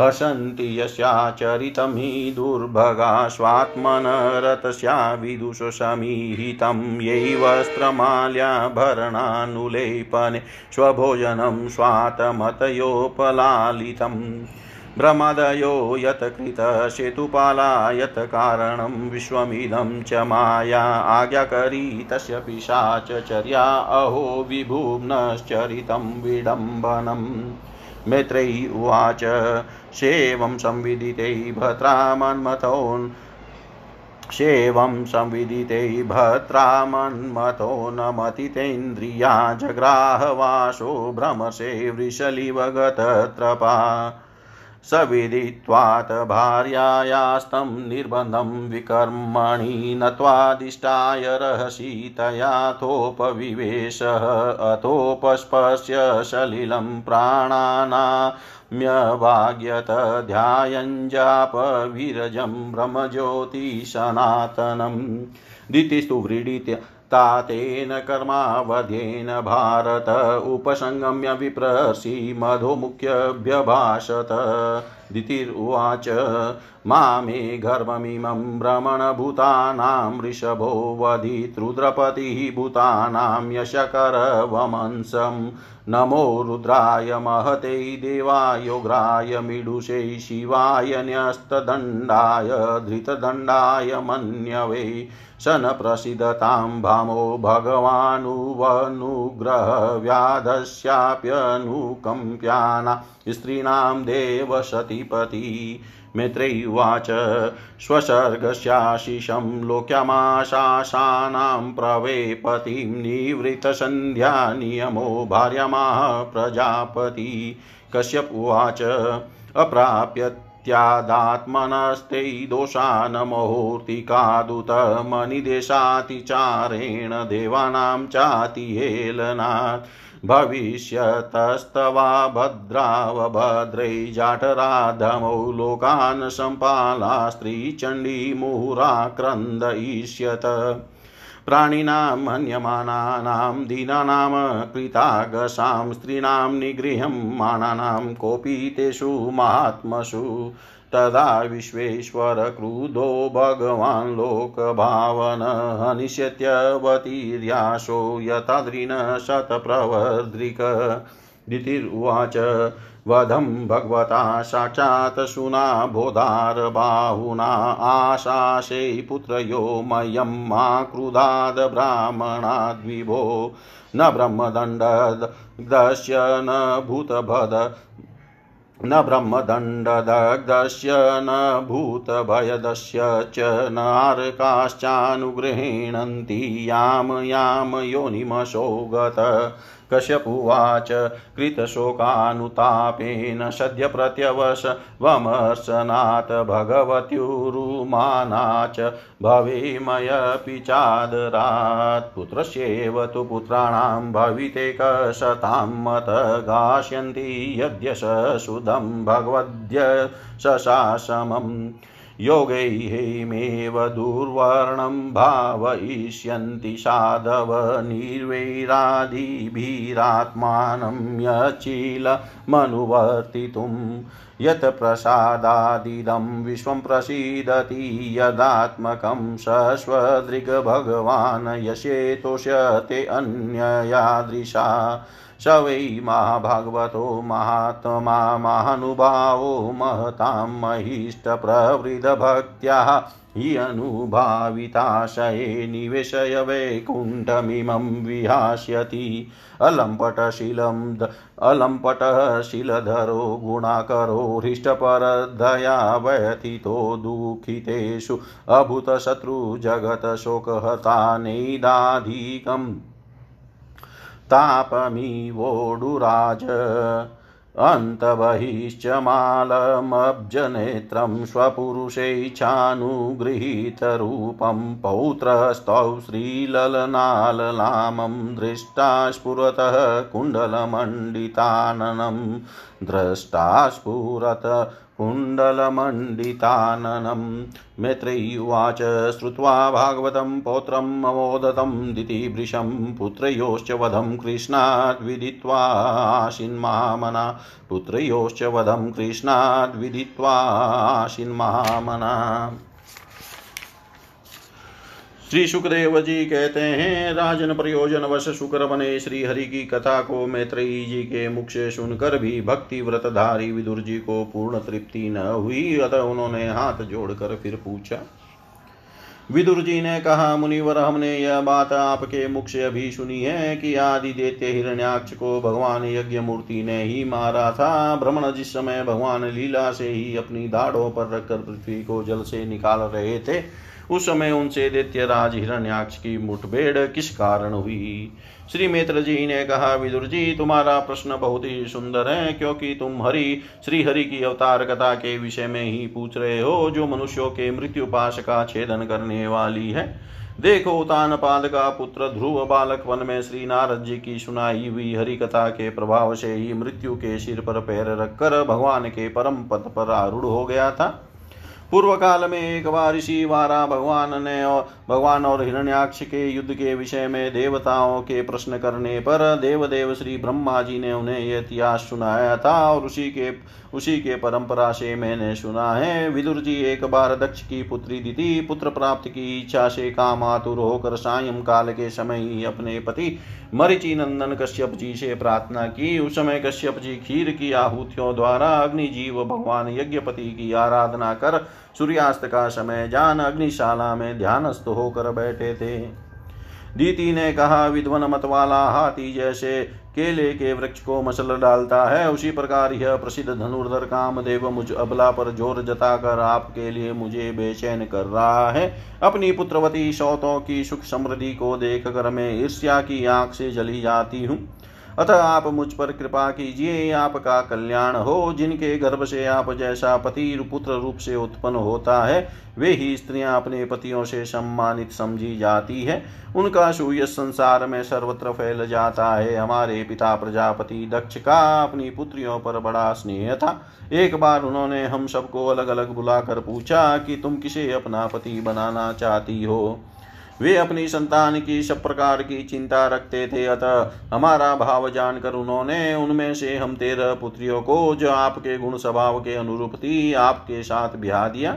हसन्ति यस्याचरितं हि दुर्भगा स्वात्मनरतस्या विदुषसमीहितं यैवस्त्रमाल्याभरणानुलेपने स्वभोजनं स्वातमतयोपलालितम् भ्रमदयो यत्कृतसेतुपाला यत् कारणं विश्वमिदं च माया आज्ञाकरी तस्य पिशाचर्या अहो विभुम्नश्चरितं विडम्बनम्। मैत्रेयी उवाच। सेवं संविदिते भद्रामन्मथोन्। सेवं संविदिते भद्रामन्मथो न मतितेन्द्रिया जग्राहवासो भ्रमसे वृषलिव गतत्रपा सविदित्वात् भार्यायास्तं निर्बन्धं विकर्मणि नत्वादिष्टाय रहसि तयाथोपविवेशः अथोपस्पश्य सलिलं प्राणानाम्यवाग्यत ध्यायञ्जापविरजं ब्रह्मज्योतिसनातनम् दितिस्तु व्रीडित्य तातेन कर्मावधेन भारत उपसङ्गम्य विप्रसि मधुमुख्यभ्यभाषत दितिरुवाच मामे गर्भमिमं भ्रमणभूतानां वृषभो वधितृद्रपतिः भूतानां यशकरवमंसं नमो रुद्राय महते देवायोग्राय मिडुषे शिवाय न्यस्तदण्डाय, धृतदण्डाय मन्यवे सन प्रसीदतां भामो भगवानुवनुग्रहव्याधस्याप्यनुकम्प्याना, स्त्रीणां देवसतिपति मैत्रेयुवाच। स्वसर्गस्याशिषं लोक्यमाशासानां प्रवेपतिं निवृत्तसन्ध्या नियमो भार्यमाः प्रजापति कश्यप उवाच अप्राप्य त्यादात्मनस्ते दोषान् मुहूर्तिकादुतमनिदेशातिचारेण देवानां चातिहेलनात् भविष्यतस्तवा भद्रावभद्रै जाठराधमौ लोकान् सम्पाला स्त्रीचण्डीमुहुराक्रन्दयिष्यत प्राणिनां मन्यमानानां दीनानां, कृतागसां स्त्रीणां निगृहं, मानानां कोऽपि तेषु महात्मसु। तदा विश्वेश्वर क्रुधो भगवान् लोकभावन हनिष्यत्यवतीर्याशो यथाद्रिन शतप्रवर्द्रिक दितिरुवाच वधं भगवता साक्षात् सुना बोधारबाहुना आशासे पुत्रयो मयं मा क्रुधाद् न ब्रह्मदण्डदस्य न भूतभद न ब्रह्मदण्डदग्धस्य न भूतभयदस्य च नारकाश्चानुगृह्णन्ति याम याम योनिमशो कश्यपुवाच कृतशोकानुतापेन सद्य प्रत्यवशवमर्शनात् भगवत्युरुमाना च भवेमयपि चादरात् पुत्रस्येव तु पुत्राणां भवितेकशतां मत गास्यन्ति यद्यश सुदं भगवद्य शशासमम् योगैमेव दुर्वर्णं भावयिष्यन्ति साधव निर्वैरादिभिरात्मानं यचिलमनुवर्तितुं यत् प्रसादादिदं विश्वं प्रसीदति यदात्मकं सस्वदृग्भगवान् यशेतोष्यते अन्ययादृशा स वै महाभागवतो महात्मा महानुभावो महतां महिष्टप्रवृद्धभक्त्या हि अनुभाविताशये निवेशय वैकुण्ठमिमं विहास्यति। अलम्पटशिलं अलम्पटः शिलधरो गुणाकरो हृष्टपरदया व्यथितो दुःखितेषु अभूतशत्रुजगतशोकहता नैदाधिकम् तापमिवोडुराज अन्तबहिश्च मालमब्जनेत्रं स्वपुरुषैच्छानुगृहीतरूपं पौत्रस्तौ श्रीललनाललामं दृष्टा स्फुरतः कुण्डलमण्डिताननं द्रष्टा स्फुरत कुण्डलमण्डिताननं मैत्रेयुवाच श्रुत्वा भागवतं पौत्रम् अमोदतं दितिभृशं पुत्रयोश्च वधं कृष्णाद् विदित्वाशिन्मामना पुत्रयोश्च वधं कृष्णाद् विदित्वाशिन्मामना श्री सुखदेव जी कहते हैं, राजन प्रयोजन वश शुक्र बने श्री हरि की कथा को मैत्रेयी जी के मुख से सुनकर भी भक्ति व्रतधारी विदुर जी को पूर्ण तृप्ति न हुई। अतः उन्होंने हाथ जोड़कर फिर पूछा, विदुर जी ने कहा, मुनिवर, हमने यह बात आपके मुख से अभी सुनी है कि आदि देते हिरण्याक्ष को भगवान यज्ञ मूर्ति ने ही मारा था। भ्रमण जिस समय भगवान लीला से ही अपनी दाढ़ों पर रखकर पृथ्वी को जल से निकाल रहे थे उस समय उनसे दैत्य राज हिरण्याक्ष की मुठभेड़ किस कारण हुई? श्री मित्र जी ने कहा, विदुर जी, तुम्हारा प्रश्न बहुत ही सुंदर है, क्योंकि तुम हरि श्री हरि की अवतार कथा के विषय में ही पूछ रहे हो, जो मनुष्यों के मृत्यु पाश का छेदन करने वाली है। देखो तानपाद का पुत्र ध्रुव बालक वन में श्री नारद जी की सुनाई हुई हरि कथा के प्रभाव से ही मृत्यु के सिर पर पैर रखकर भगवान के परम पद पर आरूढ़ हो गया था। पूर्व काल में एक बार ऋषि वारा भगवान ने और भगवान और हिरण्याक्ष के युद्ध के विषय में देवताओं के प्रश्न करने पर देवदेव श्री ब्रह्मा जी ने उन्हें यह इतिहास सुनाया था और उसी के उसी के परंपरा से मैंने सुना है, विदुर जी एक बार दक्ष की पुत्री दिति पुत्र प्राप्त की इच्छा से काम आतुर होकर सायं काल के समय ही अपने पति मरिचि नंदन कश्यप जी से प्रार्थना की। उस समय कश्यप जी खीर की आहुतियों द्वारा अग्नि जीव भगवान यज्ञपति की आराधना कर सूर्यास्त का समय जान अग्निशाला में ध्यानस्थ होकर बैठे थे। दीति ने कहा विद्वन मत वाला हाथी जैसे केले के वृक्ष को मसल डालता है। उसी प्रकार यह प्रसिद्ध धनुर्धर कामदेव मुझ अबला पर ज़ोर जताकर आपके लिए मुझे बेचैन कर रहा है। अपनी पुत्रवती सौतों की सुख समृद्धि को देख कर मैं ईर्ष्या की आँख से जली जाती हूँ। अतः आप मुझ पर कृपा कीजिए, आपका कल्याण हो। जिनके गर्भ से आप जैसा पति पुत्र रूप से उत्पन्न होता है, वे ही स्त्रियाँ अपने पतियों से सम्मानित समझी जाती है। उनका सूर्य संसार में सर्वत्र फैल जाता है। हमारे पिता प्रजापति दक्ष का अपनी पुत्रियों पर बड़ा स्नेह था। एक बार उन्होंने हम सबको अलग अलग बुलाकर पूछा कि तुम किसे अपना पति बनाना चाहती हो? वे अपनी संतान की सब प्रकार की चिंता रखते थे। अतः हमारा भाव जानकर उन्होंने उनमें से हम तेरह पुत्रियों को, जो आपके गुण स्वभाव के अनुरूप थी, आपके साथ ब्याह दिया।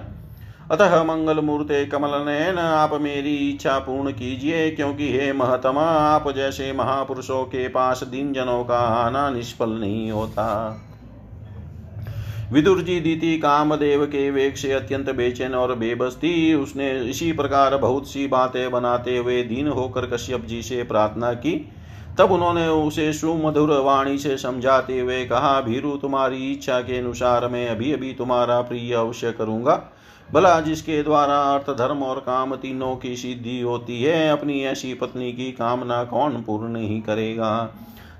अतः मंगल मूर्ते कमल नयन, आप मेरी इच्छा पूर्ण कीजिए, क्योंकि हे महतमा, आप जैसे महापुरुषों के पास दिन जनों का आना निष्फल नहीं होता। विदुर जी दीति कामदेव के वेग से अत्यंत बेचैन और बेबस थी उसने इसी प्रकार बहुत सी बातें बनाते हुए दीन होकर कश्यप जी से प्रार्थना की। तब उन्होंने उसे सुमधुर वाणी से समझाते हुए कहा, भीरु, तुम्हारी इच्छा के अनुसार मैं अभी अभी तुम्हारा प्रिय अवश्य करूँगा। भला जिसके द्वारा अर्थ, धर्म और काम तीनों की सिद्धि होती है, अपनी ऐसी पत्नी की कामना कौन पूर्ण नहीं करेगा?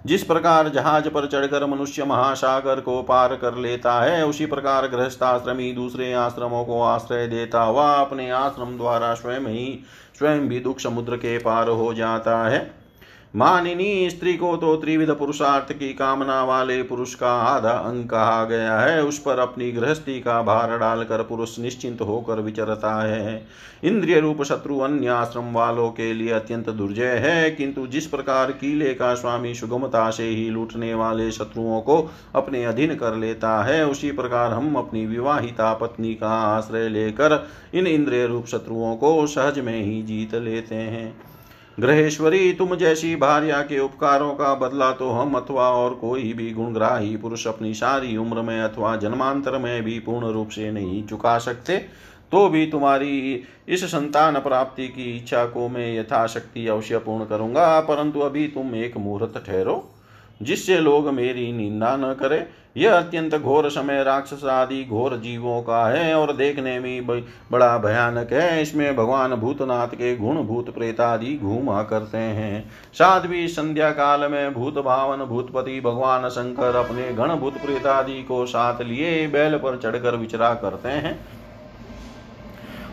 जिस प्रकार जहाज़ पर चढ़कर मनुष्य महासागर को पार कर लेता है, उसी प्रकार गृहस्थाश्रमी दूसरे आश्रमों को आश्रय देता हुआ अपने आश्रम द्वारा स्वयं ही, स्वयं भी दुख समुद्र के पार हो जाता है। मानिनी स्त्री को तो त्रिविध पुरुषार्थ की कामना वाले पुरुष का आधा अंग कहा गया है। उस पर अपनी गृहस्थी का भार डालकर पुरुष निश्चिंत होकर विचरता है। इंद्रिय रूप शत्रु अन्य आश्रम वालों के लिए अत्यंत दुर्जय है, किंतु जिस प्रकार कीले का स्वामी सुगमता से ही लूटने वाले शत्रुओं को अपने अधीन कर लेता है, उसी प्रकार हम अपनी विवाहिता पत्नी का आश्रय लेकर इन इंद्रिय रूप शत्रुओं को सहज में ही जीत लेते हैं। ग्रहेश्वरी तुम जैसी भार्या के उपकारों का बदला तो हम अथवा और कोई भी गुणग्राही पुरुष अपनी सारी उम्र में अथवा जन्मांतर में भी पूर्ण रूप से नहीं चुका सकते तो भी तुम्हारी इस संतान प्राप्ति की इच्छा को मैं यथाशक्ति अवश्य पूर्ण करूँगा, परंतु अभी तुम एक मुहूर्त ठहरो। जिससे लोग मेरी निंदा न करें। यह अत्यंत घोर समय राक्षस आदि घोर जीवों का है और देखने में बड़ा भयानक है। इसमें भगवान भूतनाथ के गुण भूत प्रेत आदि घूमा करते हैं। साध्वी संध्या काल में भूत भावन भूतपति भगवान शंकर अपने गण भूत प्रेत आदि को साथ लिए बैल पर चढ़कर विचरा करते हैं।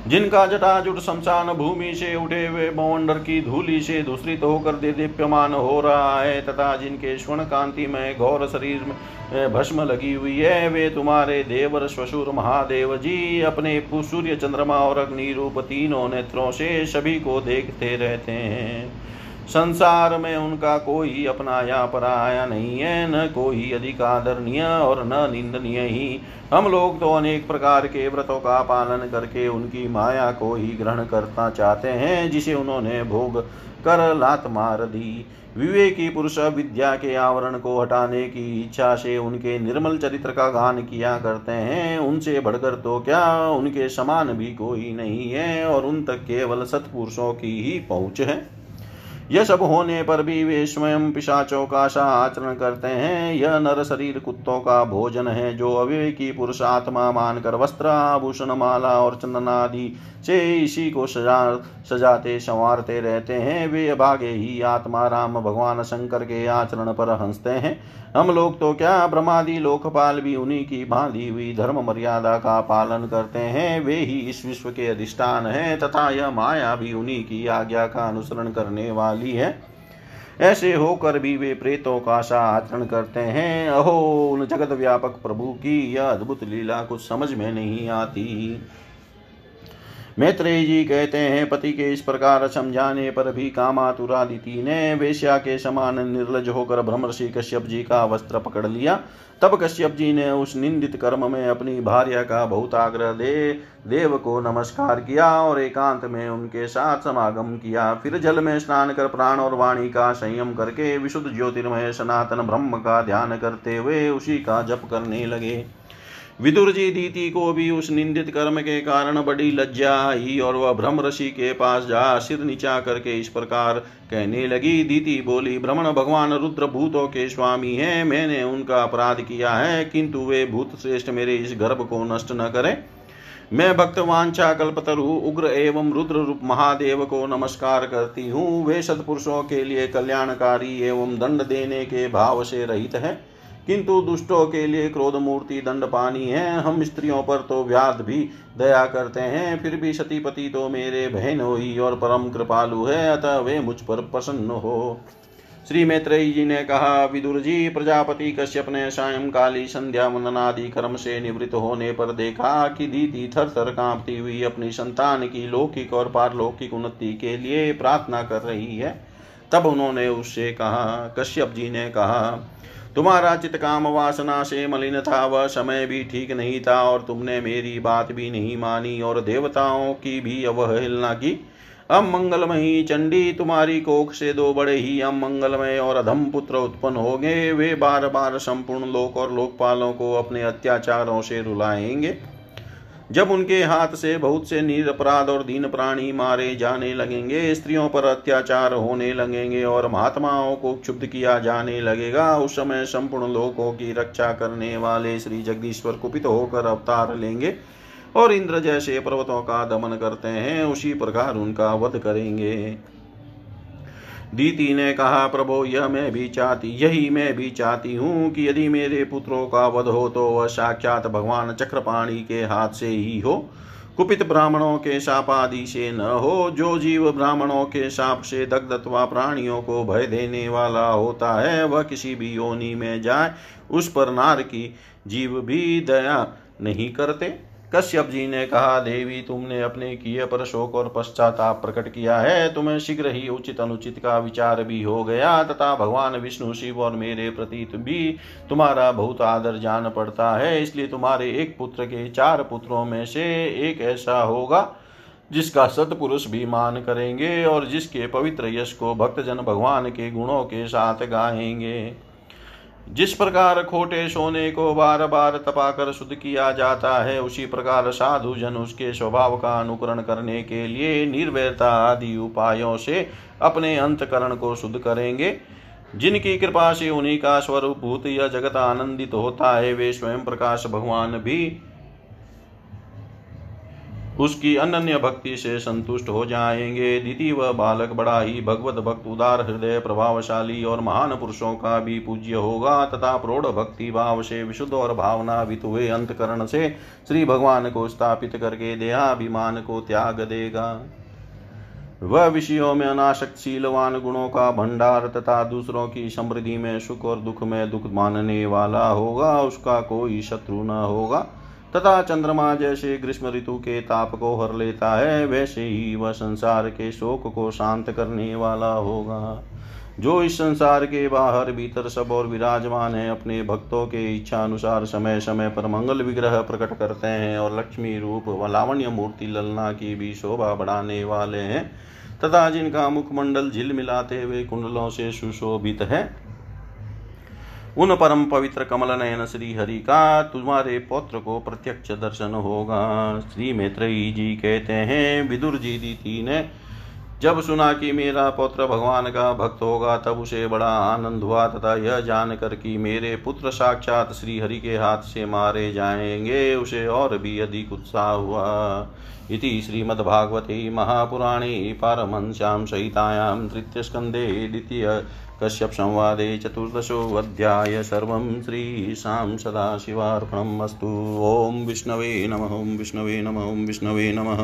जिनका जटाजुट शमशान भूमि से उठे हुए बवंडर की धूली से दूसरित होकर दे दीप्यमान हो रहा है, तथा जिनके स्वर्ण कांति में घोर शरीर में भस्म लगी हुई है, वे तुम्हारे देवर श्वसुर महादेव जी, अपने सूर्य चंद्रमा और अग्नि रूप तीनों नेत्रों से सभी को देखते रहते हैं। संसार में उनका कोई अपना या पराया नहीं है, न कोई अधिक आदरणीय और न निंदनीय ही। हम लोग तो अनेक प्रकार के व्रतों का पालन करके उनकी माया को ही ग्रहण करना चाहते हैं, जिसे उन्होंने भोग कर लात मार दी। विवेकी पुरुष विद्या के आवरण को हटाने की इच्छा से उनके निर्मल चरित्र का गान किया करते हैं। उनसे बढ़कर तो क्या, उनके समान भी कोई नहीं है और उन तक केवल सत्पुरुषों की ही पहुँच है। यह सब होने पर भी वे स्वयं पिशाचों का सा आचरण करते हैं। यह नर शरीर कुत्तों का भोजन है, जो अविवेकी पुरुष आत्मा मानकर वस्त्र, आभूषण, माला और चंदन आदि से इसी को सजा, सजाते, संवारते रहते हैं। वे अभागे ही आत्मा राम भगवान शंकर के आचरण पर हँसते हैं। हम लोग तो क्या ब्रह्मादि लोकपाल भी उन्हीं की बांधी हुई धर्म मर्यादा का पालन करते हैं। वे ही इस विश्व के अधिष्ठान हैं, तथा यह माया भी उन्हीं की आज्ञा का अनुसरण करने वाली है। ऐसे होकर भी वे प्रेतों का सा आचरण करते हैं। अहो, उन जगत व्यापक प्रभु की यह अद्भुत लीला कुछ समझ में नहीं आती। मैत्रेय जी कहते हैं, पति के इस प्रकार समझाने पर भी कामातुरादिति ने वेश्या के समान निर्लज होकर ब्रह्मर्षि कश्यप जी का वस्त्र पकड़ लिया। तब कश्यप जी ने उस निंदित कर्म में अपनी भार्य का बहुत आग्रह दे, देव को नमस्कार किया और एकांत में उनके साथ समागम किया। फिर जल में स्नान कर प्राण और वाणी का संयम करके विशुद्ध ज्योतिर्मय सनातन ब्रह्म का ध्यान करते हुए उसी का जप करने लगे। विदुर जी दीति को भी उस निंदित कर्म के कारण बड़ी लज्जा आई और वह भ्रम ऋषि के पास जा सिर नीचा करके इस प्रकार कहने लगी, दीति बोली भ्रमण भगवान रुद्र भूतों के स्वामी हैं, मैंने उनका अपराध किया है, किंतु वे भूत श्रेष्ठ मेरे इस गर्भ को नष्ट न करें। मैं भक्त वांछा कल्पतरु, उग्र एवं रुद्र रूप महादेव को नमस्कार करती हूँ। वे सत्पुरुषों के लिए कल्याणकारी एवं दंड देने के भाव से रहित है। किंतु दुष्टों के लिए क्रोध मूर्ति दंड पानी है। हम स्त्रियों पर तो व्याध भी दया करते हैं, फिर भी सतीपति तो मेरे बहन हो ही और परम कृपालु है, अतः वे मुझ पर प्रसन्न हो। श्री मैत्रेयी जी ने कहा, विदुर जी, प्रजापति कश्यप ने सायंकाली संध्या वंदनादि कर्म से निवृत्त होने पर देखा कि दीति थर थर कांपती हुई अपनी संतान की लौकिक और पारलौकिक उन्नति के लिए प्रार्थना कर रही है। तब उन्होंने उससे कहा, कश्यप जी ने कहा तुम्हारा चित काम वासना से मलिन था, वह समय भी ठीक नहीं था और तुमने मेरी बात भी नहीं मानी और देवताओं की भी अवहेलना की। अम मंगलमयी चंडी, तुम्हारी कोख से दो बड़े ही अम मंगलमय और अधम पुत्र उत्पन्न हो गए वे बार बार संपूर्ण लोक और लोकपालों को अपने अत्याचारों से रुलाएँगे। जब उनके हाथ से बहुत से निरपराध और दीन प्राणी मारे जाने लगेंगे, स्त्रियों पर अत्याचार होने लगेंगे और महात्माओं को क्षुब्ध किया जाने लगेगा, उस समय संपूर्ण लोकों की रक्षा करने वाले श्री जगदीश्वर कुपित होकर अवतार लेंगे और इंद्र जैसे पर्वतों का दमन करते हैं, उसी प्रकार उनका वध करेंगे। दीति ने कहा, प्रभो, यह मैं भी चाहती, यही मैं भी चाहती हूँ कि यदि मेरे पुत्रों का वध हो तो वह साक्षात भगवान चक्रपाणी के हाथ से ही हो। कुपित ब्राह्मणों के शाप आदि से न हो, जो जीव ब्राह्मणों के शाप से दग्ध अथवा प्राणियों को भय देने वाला होता है, वह किसी भी योनि में जाए, उस पर नार की जीव भी दया नहीं करते। कश्यप जी ने कहा, देवी, तुमने अपने किए पर शोक और पश्चाताप प्रकट किया है। तुम्हें शीघ्र ही उचित अनुचित का विचार भी हो गया, तथा भगवान विष्णु, शिव और मेरे प्रति भी तुम्हारा बहुत आदर जान पड़ता है। इसलिए तुम्हारे एक पुत्र के चार पुत्रों में से एक ऐसा होगा, जिसका सतपुरुष भी मान करेंगे और जिसके पवित्र यश को भक्तजन भगवान के गुणों के साथ गाएँगे। जिस प्रकार खोटे सोने को बार बार तपाकर शुद्ध किया जाता है, उसी प्रकार साधु जन उसके स्वभाव का अनुकरण करने के लिए निर्वैरता आदि उपायों से अपने अंतकरण को शुद्ध करेंगे। जिनकी कृपा से उन्हीं का स्वरूप भूत यह जगत आनंदित होता है, वे स्वयं प्रकाश भगवान भी उसकी अनन्य भक्ति से संतुष्ट हो जाएँगे। द्वितीय वह बालक बड़ा ही भगवत भक्त उदार हृदय, प्रभावशाली और महान पुरुषों का भी पूज्य होगा, तथा प्रौढ़ भक्ति भाव से विशुद्ध और भावना हुए अंतकरण से श्री भगवान को स्थापित करके देहाभिमान को त्याग देगा। वह विषयों में अनाशक्त शीलवान गुणों का भंडार तथा दूसरों की समृद्धि में सुख और दुख में दुख मानने वाला होगा, उसका कोई शत्रु न होगा। तथा चंद्रमा जैसे ग्रीष्म ऋतु के ताप को हर लेता है, वैसे ही वह संसार के शोक को शांत करने वाला होगा। जो इस संसार के बाहर भीतर सब और विराजमान है, अपने भक्तों के इच्छा अनुसार समय समय पर मंगल विग्रह प्रकट करते हैं और लक्ष्मी रूप व लावण्य मूर्ति ललना की भी शोभा बढ़ाने वाले हैं, तथा जिनका मुखमंडल झिल मिलाते हुए कुंडलों से सुशोभित है उन परम पवित्र कमल नयन श्री हरि का तुम्हारे पौत्र को प्रत्यक्ष दर्शन होगा। श्री मैत्रेयी जी कहते हैं, विदुर जी दीति ने, जब सुना कि मेरा पुत्र भगवान का भक्त होगा, तब उसे बड़ा आनंद हुआ तथा यह जानकर कि मेरे पुत्र साक्षात श्री हरि के हाथ से मारे जाएँगे, उसे और भी अधिक उत्साह हुआ। इति श्रीमद्भागवते महापुराणे पारमहंस्यां सहितायां तृतीयस्कन्धे द्वितीय कश्यप संवादे चतुर्दशोऽध्याय सर्वं श्रीशां सदाशिवार्पणम् अस्तु। ॐ विष्णवे नमः विष्णवे नमः विष्णवे नमः।